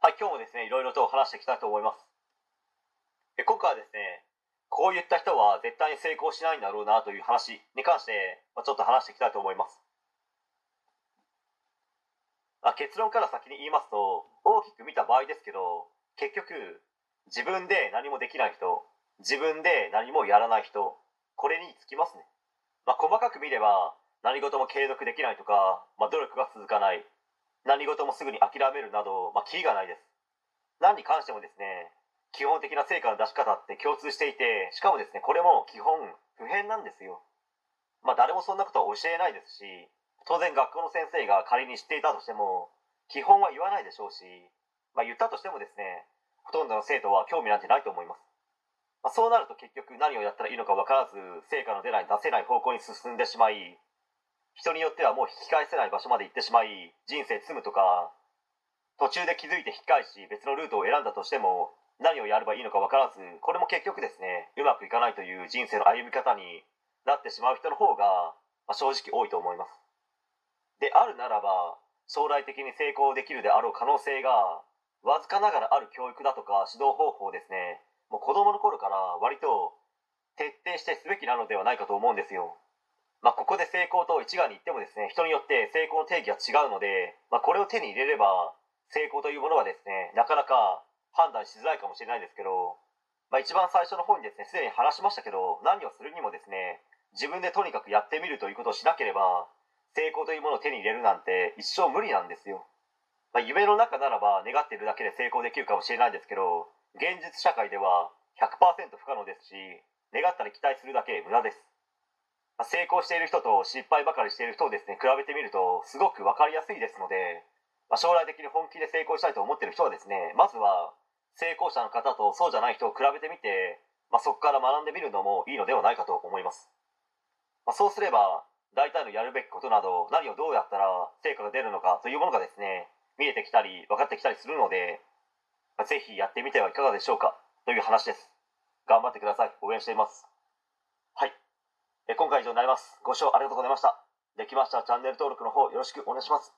はい、今日もですね、いろいろと話していきたいと思います。え今回はですね、こういった人は絶対に成功しないんだろうなという話に関して、まあ、ちょっと話していきたいと思います。あ、結論から先に言いますと、大きく見た場合ですけど、結局、自分で何もできない人、自分で何もやらない人、これにつきますね。まあ、細かく見れば、何事も継続できないとか、まあ、努力が続かない、何事もすぐに諦めるなど、まあ、キリがないです。何に関してもですね、基本的な成果の出し方って共通していて、しかもですね、これも基本普遍なんですよ。まあ誰もそんなことは教えないですし、当然学校の先生が仮に知っていたとしても、基本は言わないでしょうし、まあ言ったとしてもですね、ほとんどの生徒は興味なんてないと思います。まあ、そうなると結局何をやったらいいのか分からず、成果の出ない出せない方向に進んでしまい、人によってはもう引き返せない場所まで行ってしまい人生積むとか途中で気づいて引き返し別のルートを選んだとしても何をやればいいのか分からずこれも結局ですねうまくいかないという人生の歩み方になってしまう人の方が、まあ、正直多いと思います。であるならば将来的に成功できるであろう可能性がわずかながらある教育だとか指導方法ですね。もう子供の頃から割と徹底してすべきなのではないかと思うんですよ。まあ、ここで成功と一概に言ってもですね人によって成功の定義が違うので、まあ、これを手に入れれば成功というものはですねなかなか判断しづらいかもしれないんですけど、まあ、一番最初の本にですねすでに話しましたけど何をするにもですね自分でとにかくやってみるということをしなければ成功というものを手に入れるなんて一生無理なんですよ、まあ、夢の中ならば願っているだけで成功できるかもしれないんですけど現実社会では100%不可能ですし願ったり期待するだけ無駄です。成功している人と失敗ばかりしている人をですね比べてみるとすごく分かりやすいですので、まあ、将来的に本気で成功したいと思っている人はですねまずは成功者の方とそうじゃない人を比べてみて、まあ、そこから学んでみるのもいいのではないかと思います、まあ、そうすれば大体のやるべきことなど何をどうやったら成果が出るのかというものがですね見えてきたり分かってきたりするので、まあ、ぜひやってみてはいかがでしょうかという話です。頑張ってください。応援しています。今回以上になります。ご視聴ありがとうございました。できましたらチャンネル登録の方よろしくお願いします。